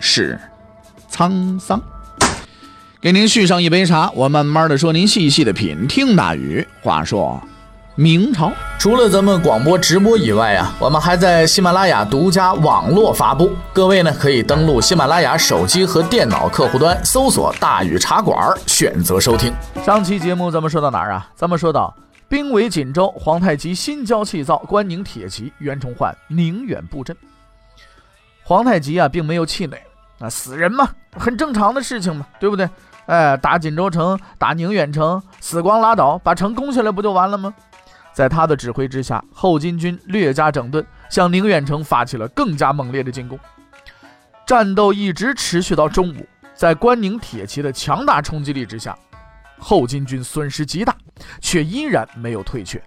是沧桑。给您续上一杯茶，我慢慢的说，您细细的品。听大禹话说，明朝除了咱们广播直播以外啊，我们还在喜马拉雅独家网络发布。各位呢，可以登录喜马拉雅手机和电脑客户端，搜索“大禹茶馆”，选择收听。上期节目咱们说到哪儿啊？咱们说到。兵围锦州，皇太极心焦气躁，关宁铁骑，袁崇焕宁远布阵。皇太极啊，并没有气馁，啊，死人嘛，很正常的事情嘛，对不对？哎，打锦州城，打宁远城，死光拉倒，把城攻下来不就完了吗？在他的指挥之下，后金军略加整顿，向宁远城发起了更加猛烈的进攻。战斗一直持续到中午，在关宁铁骑的强大冲击力之下。后金军损失极大，却依然没有退却。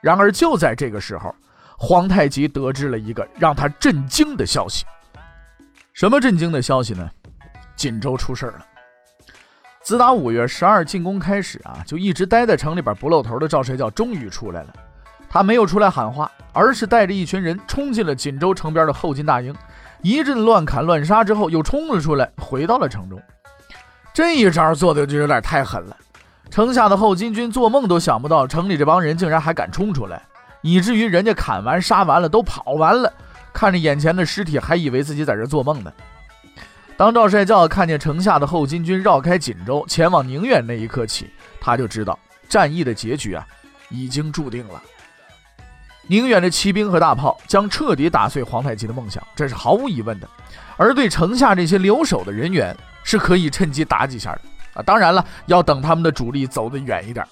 然而，就在这个时候，皇太极得知了一个让他震惊的消息。什么震惊的消息呢？锦州出事了。自打五月十二进攻开始啊，就一直待在城里边不露头的赵帅教终于出来了。他没有出来喊话，而是带着一群人冲进了锦州城边的后金大营，一阵乱砍乱杀之后，又冲了出来，回到了城中。这一招做的就有点太狠了，城下的后金军做梦都想不到，城里这帮人竟然还敢冲出来，以至于人家砍完杀完了都跑完了，看着眼前的尸体，还以为自己在这做梦呢。当赵帅教看见城下的后金军绕开锦州前往宁远那一刻起，他就知道战役的结局啊，已经注定了。宁远的骑兵和大炮将彻底打碎皇太极的梦想，这是毫无疑问的。而对城下这些留守的人员，是可以趁机打几下的啊！当然了，要等他们的主力走得远一点。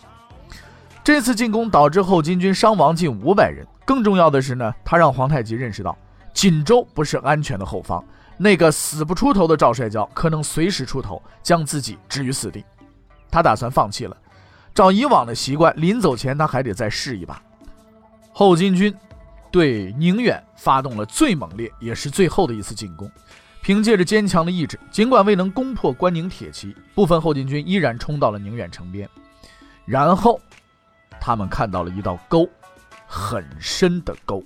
这次进攻导致后金军伤亡近五百人。更重要的是呢，他让皇太极认识到锦州不是安全的后方，那个死不出头的赵帅娇可能随时出头，将自己置于死地。他打算放弃了。照以往的习惯，临走前他还得再试一把。后金军对宁远发动了最猛烈也是最后的一次进攻。凭借着坚强的意志，尽管未能攻破关宁铁骑，部分后金军依然冲到了宁远城边。然后，他们看到了一道沟，很深的沟。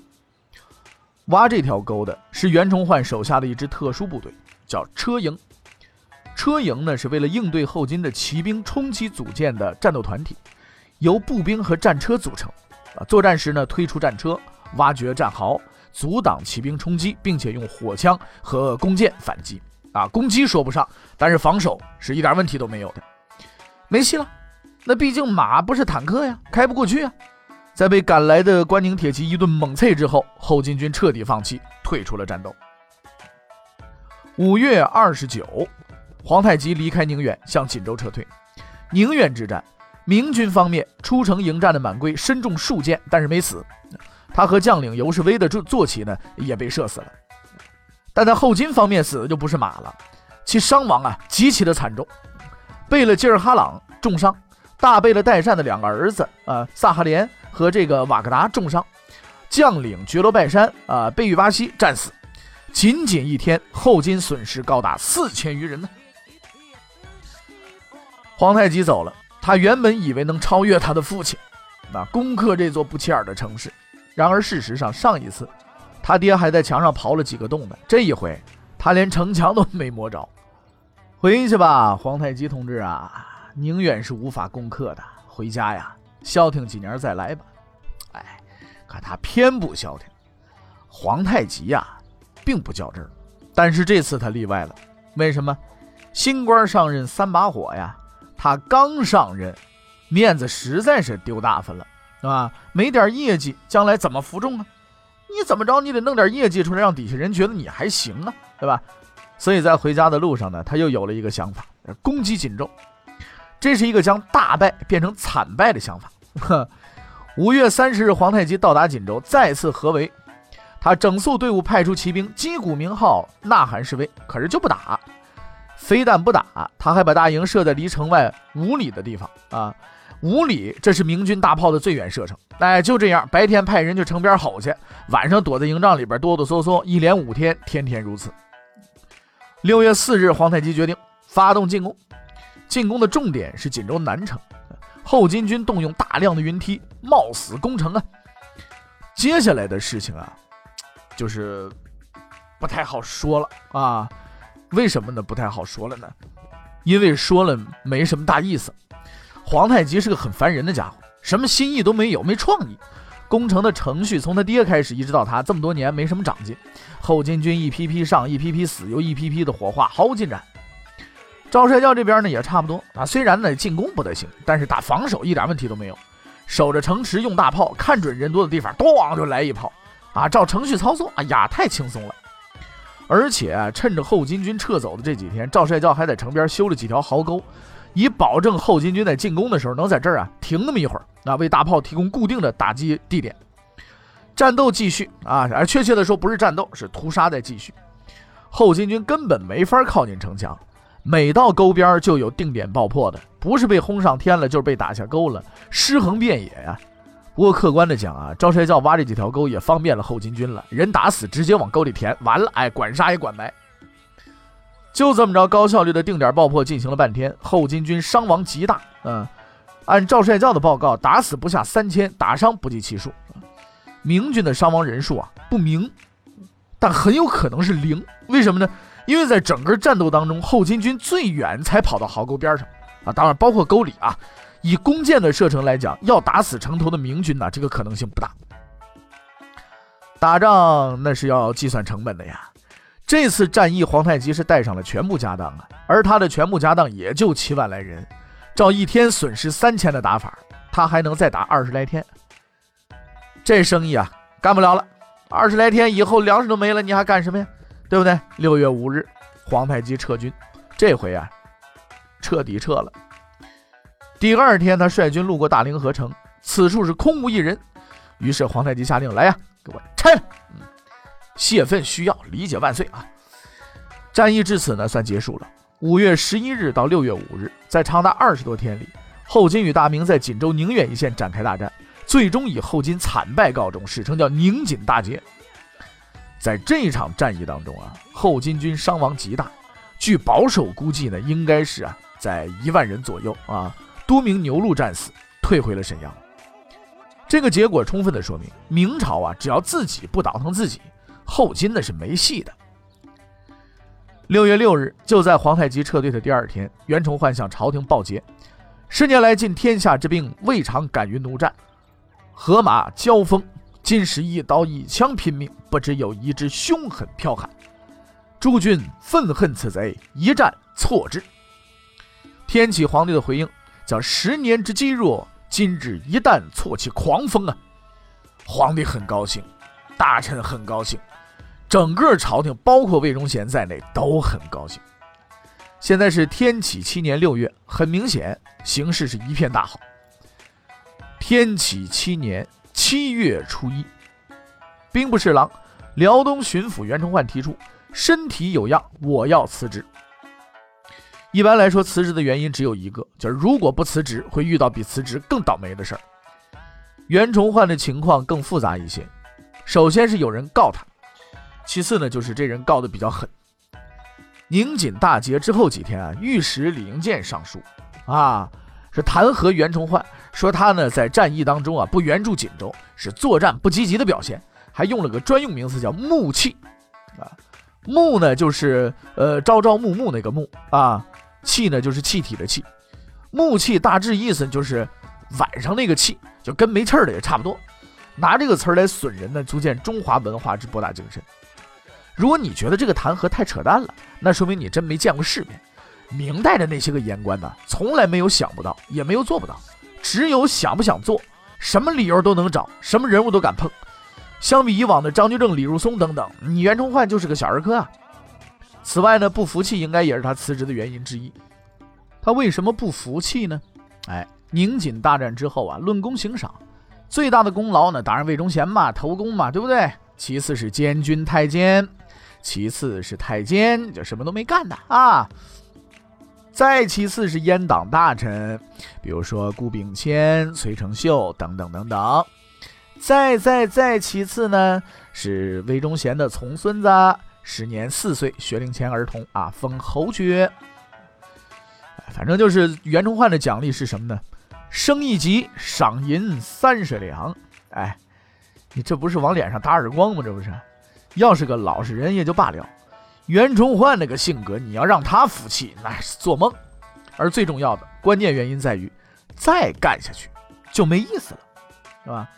挖这条沟的是袁崇焕手下的一支特殊部队，叫车营。车营呢，是为了应对后金的骑兵冲击组建的战斗团体，由步兵和战车组成。啊，作战时呢，推出战车，挖掘战壕。阻挡骑兵冲击，并且用火枪和弓箭反击。啊，攻击说不上，但是防守是一点问题都没有的。没戏了，那毕竟马不是坦克呀，开不过去啊。在被赶来的关宁铁骑一顿猛啐之后，后金军彻底放弃，退出了战斗。五月二十九，皇太极离开宁远，向锦州撤退。宁远之战，明军方面出城迎战的满归身中数箭，但是没死。他和将领尤世威的坐坐骑呢也被射死了，但在后金方面死的就不是马了，其伤亡啊极其的惨重。贝勒吉尔哈朗重伤，大贝勒代善的两个儿子啊萨哈连和这个瓦格达重伤，将领觉罗拜山啊贝玉巴西战死。仅仅一天，后金损失高达四千余人呢。皇太极走了，他原本以为能超越他的父亲，那攻克这座不起眼的城市。然而，事实上，上一次他爹还在墙上刨了几个洞呢。这一回，他连城墙都没摸着。回去吧，皇太极同志啊，宁远是无法攻克的。回家呀，消停几年再来吧。可他偏不消停。皇太极呀，并不较真儿，但是这次他例外了。为什么？新官上任三把火呀，他刚上任，面子实在是丢大发了。是吧？没点业绩，将来怎么服众啊？你怎么着？你得弄点业绩出来，让底下人觉得你还行啊，对吧？所以在回家的路上呢，他又有了一个想法：攻击锦州。这是一个将大败变成惨败的想法。呵五月三十日，皇太极到达锦州，再次合围。他整肃队伍，派出骑兵，击鼓鸣号，呐喊示威，可是就不打。非但不打，他还把大营设在离城外五里的地方啊，五里这是明军大炮的最远射程。哎，就这样，白天派人去城边吼去，晚上躲在营帐里边哆哆嗦嗦，一连五天，天天如此。六月四日，皇太极决定发动进攻，进攻的重点是锦州南城，后金军动用大量的云梯，冒死攻城啊。接下来的事情啊。就是不太好说了啊，为什么呢？不太好说了呢？因为说了没什么大意思。皇太极是个很烦人的家伙，什么新意都没有，没创意。攻城的程序从他爹开始一直到他这么多年没什么长进。后金军一批批上，一批批死，又一批批的火化，毫无进展。赵帅教这边呢也差不多啊，虽然呢进攻不得行，但是打防守一点问题都没有。守着城池用大炮，看准人多的地方，咣就来一炮。啊，照程序操作，哎呀，太轻松了！而且趁着后金军撤走的这几天，赵帅教还在城边修了几条壕沟，以保证后金军在进攻的时候能在这儿啊停那么一会儿，啊，为大炮提供固定的打击地点。战斗继续啊，而确切的说，不是战斗，是屠杀在继续。后金军根本没法靠近城墙，每到沟边就有定点爆破的，不是被轰上天了，就是被打下沟了，尸横遍野呀。不过客观的讲啊，赵帅教挖这几条沟也方便了后金军了，人打死直接往沟里填，完了，哎，管杀也管埋。就这么着，高效率的定点爆破进行了半天，后金军伤亡极大。嗯，按赵帅教的报告，打死不下三千，打伤不计其数。明军的伤亡人数啊不明，但很有可能是零。为什么呢？因为在整个战斗当中，后金军最远才跑到壕沟边上啊，当然包括沟里啊。以弓箭的射程来讲，要打死城头的明军呢，这个可能性不大。打仗那是要计算成本的呀。这次战役，皇太极是带上了全部家当啊，而他的全部家当也就七万来人，照一天损失三千的打法，他还能再打二十来天。这生意啊，干不了了。二十来天以后，粮食都没了，你还干什么呀？对不对？六月五日，皇太极撤军，这回啊，彻底撤了。第二天，他率军路过大凌河城，此处是空无一人。于是皇太极下令：“来呀，给我拆了！”嗯，泄愤需要，理解万岁啊！战役至此呢，算结束了。五月十一日到六月五日，在长达二十多天里，后金与大明在锦州宁远一线展开大战，最终以后金惨败告终，史称叫宁锦大捷。在这一场战役当中啊，后金军伤亡极大，据保守估计呢，应该是啊，在一万人左右啊。多名牛录战死，退回了沈阳。这个结果充分的说明，明朝啊，只要自己不倒腾自己，后金那是没戏的。六月六日，就在皇太极撤退的第二天，袁崇焕向朝廷报捷：十年来尽天下之兵，未尝敢于奴战，和马交锋，今时一刀一枪拼命，不知有一只凶狠剽悍。诸君愤恨此贼，一战挫之。天启皇帝的回应。叫十年之积弱，今日一旦挫其狂风啊！皇帝很高兴，大臣很高兴，整个朝廷包括魏忠贤在内都很高兴。现在是天启七年六月，很明显形势是一片大好。天启七年七月初一，兵部侍郎、辽东巡抚袁崇焕提出身体有恙，我要辞职。一般来说，辞职的原因只有一个，就是如果不辞职，会遇到比辞职更倒霉的事儿。袁崇焕的情况更复杂一些，首先是有人告他，其次呢就是这人告的比较狠。宁锦大捷之后几天啊，御史李应建上书，啊，弹劾袁崇焕，说他呢在战役当中啊不援助锦州，是作战不积极的表现，还用了个专用名词叫木气，啊，木呢就是呃朝朝暮暮那个暮啊。气呢，就是气体的气，木气大致意思就是晚上那个气，就跟没气儿的也差不多。拿这个词儿来损人呢，足见中华文化之博大精深。如果你觉得这个弹劾太扯淡了，那说明你真没见过世面。明代的那些个言官呢，从来没有想不到，也没有做不到，只有想不想做，什么理由都能找，什么人物都敢碰。相比以往的张居正、李如松等等，你袁崇焕就是个小儿科啊。此外呢，不服气应该也是他辞职的原因之一。他为什么不服气呢？哎，宁锦大战之后啊，论功行赏，最大的功劳呢，当然魏忠贤嘛，头功嘛，对不对？其次是监军太监，其次是太监，就什么都没干的啊。再其次是阉党大臣，比如说顾秉谦、崔成秀等等等等。再再再其次呢，是魏忠贤的重孙子，时年四岁，学龄前儿童啊，封侯爵。反正就是袁崇焕的奖励是什么呢？升一级，赏银三十两。哎，你这不是往脸上打耳光吗？这不是？要是个老实人也就罢了，袁崇焕那个性格，你要让他服气，那是做梦。而最重要的关键原因在于，再干下去就没意思了，是吧？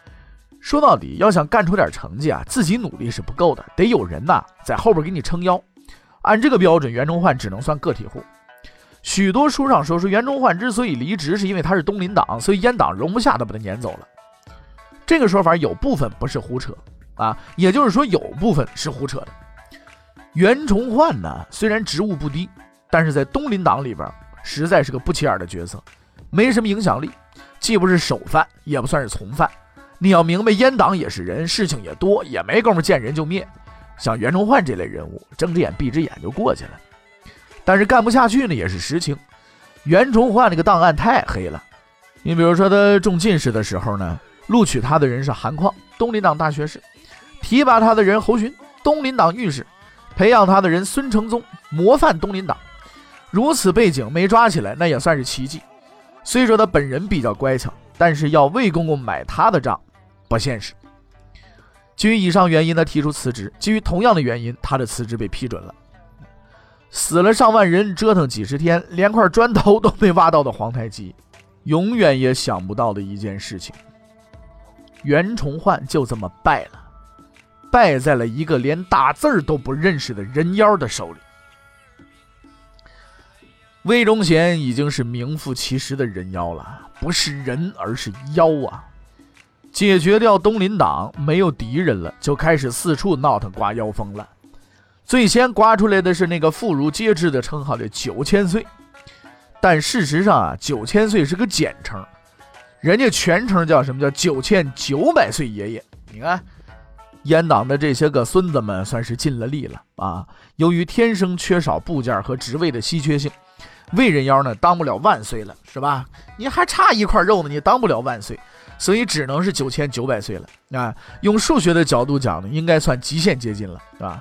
说到底，要想干出点成绩啊，自己努力是不够的，得有人呐在后边给你撑腰。按这个标准，袁崇焕只能算个体户。许多书上说，说袁崇焕之所以离职，是因为他是东林党，所以阉党容不下，他把他撵走了。这个说法有部分不是胡扯啊，也就是说有部分是胡扯的。袁崇焕呢，虽然职务不低，但是在东林党里边实在是个不起眼的角色，没什么影响力，既不是首犯，也不算是从犯。你要明白，阉党也是人，事情也多，也没工夫见人就灭。像袁崇焕这类人物，睁只眼闭只眼就过去了。但是干不下去呢，也是实情。袁崇焕那个档案太黑了。你比如说，他中进士的时候呢，录取他的人是韩况，东林党大学士；提拔他的人侯勋，东林党御史；培养他的人孙承宗，模范东林党。如此背景没抓起来，那也算是奇迹。虽说他本人比较乖巧，但是要魏公公买他的账。不现实。基于以上原因，他提出辞职。基于同样的原因，他的辞职被批准了。死了上万人，折腾几十天，连块砖头都没挖到的皇太极，永远也想不到的一件事情：袁崇焕就这么败了，败在了一个连打字儿都不认识的人妖的手里。魏忠贤已经是名副其实的人妖了，不是人，而是妖啊！解决掉东林党，没有敌人了，就开始四处闹腾刮妖风了。最先刮出来的是那个妇孺皆知的称号的九千岁，但事实上啊，九千岁是个简称，人家全称叫什么？叫九千九百岁爷爷。你看，阉党的这些个孙子们算是尽了力了啊。由于天生缺少部件和职位的稀缺性，魏人妖呢当不了万岁了，是吧？你还差一块肉呢，你当不了万岁。所以只能是九千九百岁了啊！用数学的角度讲呢，应该算极限接近了，是吧？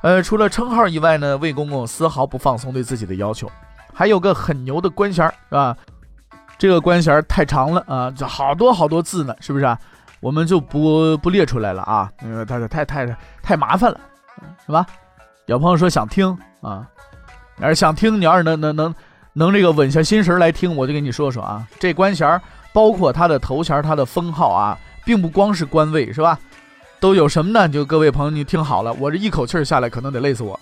呃，除了称号以外呢，魏公公丝毫不放松对自己的要求，还有个很牛的官衔，是吧？这个官衔太长了啊，这好多好多字呢，是不是啊？我们就不不列出来了啊，因为它太太太麻烦了，是吧？有朋友说想听啊，要是想听，你要是能能能能这个稳下心神来听，我就给你说说啊，这官衔。包括他的头衔、他的封号啊，并不光是官位，是吧？都有什么呢？就各位朋友，你听好了，我这一口气下来可能得累死我，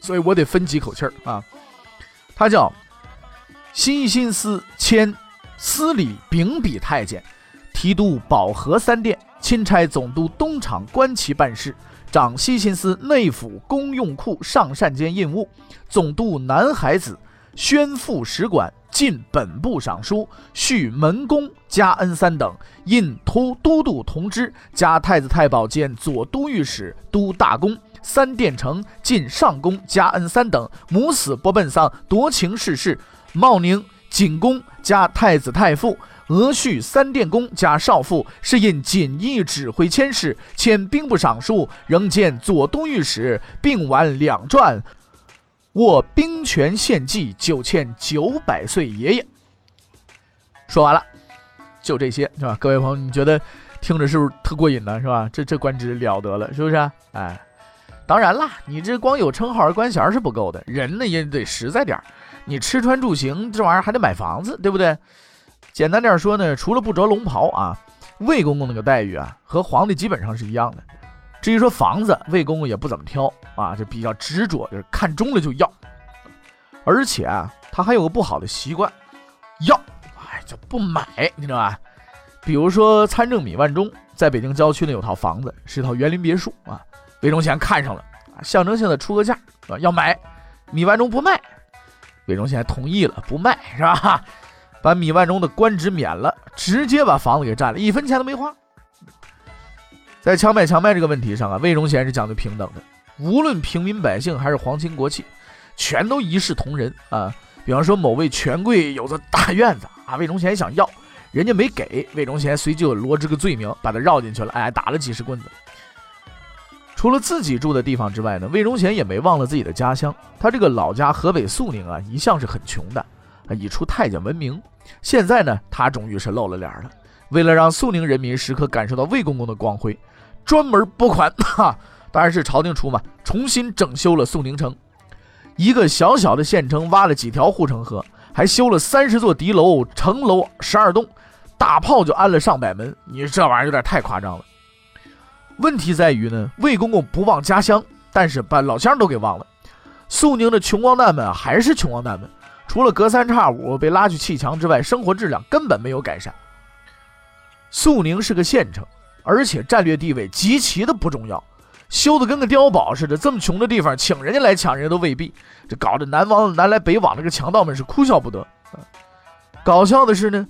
所以我得分几口气啊。他叫西心司迁司礼秉笔太监，提督保和三殿，钦差总督东厂官旗办事，掌西心司内府公用库上善监印务，总督南海子宣副使馆。进本部尚书，续门公加恩三等，印突都督同知，加太子太保兼左都御史，都大公三殿丞，进上公加恩三等。母死不奔丧，夺情逝世。茂宁景公加太子太傅，额续三殿公加少傅，是印锦衣指挥佥事，迁兵部尚书，仍兼左都御史，并完两传。握兵权献祭九千九百岁爷爷，说完了，就这些是吧？各位朋友，你觉得听着是不是特过瘾呢？是吧？这这官职了得了，是不是？哎，当然啦，你这光有称号官衔是不够的，人呢也得实在点你吃穿住行这玩意儿还得买房子，对不对？简单点说呢，除了不着龙袍啊，魏公公那个待遇啊，和皇帝基本上是一样的。至于说房子，魏公公也不怎么挑啊，就比较执着，就是看中了就要。而且啊，他还有个不好的习惯，要，哎，就不买，你知道吧？比如说参政米万中在北京郊区呢有套房子，是一套园林别墅啊，魏忠贤看上了，象征性的出个价，要买，米万中不卖，魏忠贤同意了，不卖是吧？把米万中的官职免了，直接把房子给占了，一分钱都没花。在强买强卖这个问题上啊，魏忠贤是讲究平等的，无论平民百姓还是皇亲国戚，全都一视同仁啊。比方说某位权贵有个大院子啊，魏忠贤想要，人家没给，魏忠贤随即就罗织个罪名，把他绕进去了，哎，打了几十棍子。除了自己住的地方之外呢，魏忠贤也没忘了自己的家乡。他这个老家河北肃宁啊，一向是很穷的，啊，以出太监闻名。现在呢，他终于是露了脸了。为了让肃宁人民时刻感受到魏公公的光辉，专门拨款，哈，当然是朝廷出嘛，重新整修了肃宁城。一个小小的县城，挖了几条护城河，还修了三十座敌楼，城楼十二栋，大炮就安了上百门。你这玩意儿有点太夸张了。问题在于呢，魏公公不忘家乡，但是把老乡都给忘了。肃宁的穷光蛋们还是穷光蛋们，除了隔三差五被拉去砌墙之外，生活质量根本没有改善。肃宁是个县城，而且战略地位极其的不重要，修的跟个碉堡似的。这么穷的地方，请人家来抢，人家都未必。这搞得南王南来北往，这个强盗们是哭笑不得。搞笑的是呢，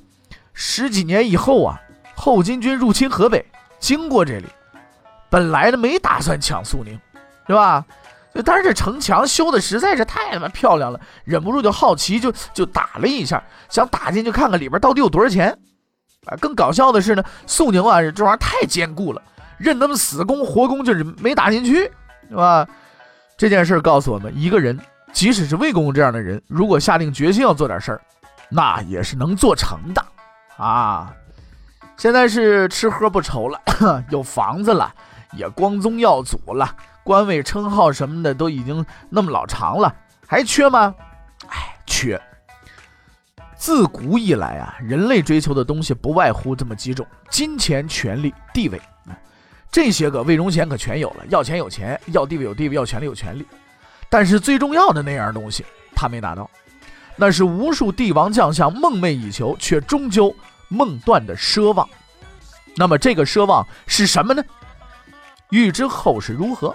十几年以后啊，后金军入侵河北，经过这里。本来呢没打算抢肃宁，是吧？但是这城墙修的实在是太他妈漂亮了，忍不住就好奇，就就打了一下，想打进去看看里边到底有多少钱。啊，更搞笑的是呢，肃宁啊这玩意儿太坚固了，任他们死攻活攻就是没打进去，是吧？这件事告诉我们，一个人即使是魏公公这样的人，如果下定决心要做点事儿，那也是能做成的啊。现在是吃喝不愁了，有房子了。也光宗耀祖了，官位称号什么的都已经那么老长了，还缺吗？哎，缺。自古以来啊，人类追求的东西不外乎这么几种：金钱、权力、地位。这些个魏忠贤可全有了，要钱有钱，要地位有地位，要权力有权力。但是最重要的那样东西，他没拿到，那是无数帝王将相梦寐以求却终究梦断的奢望。那么这个奢望是什么呢？欲知后事如何，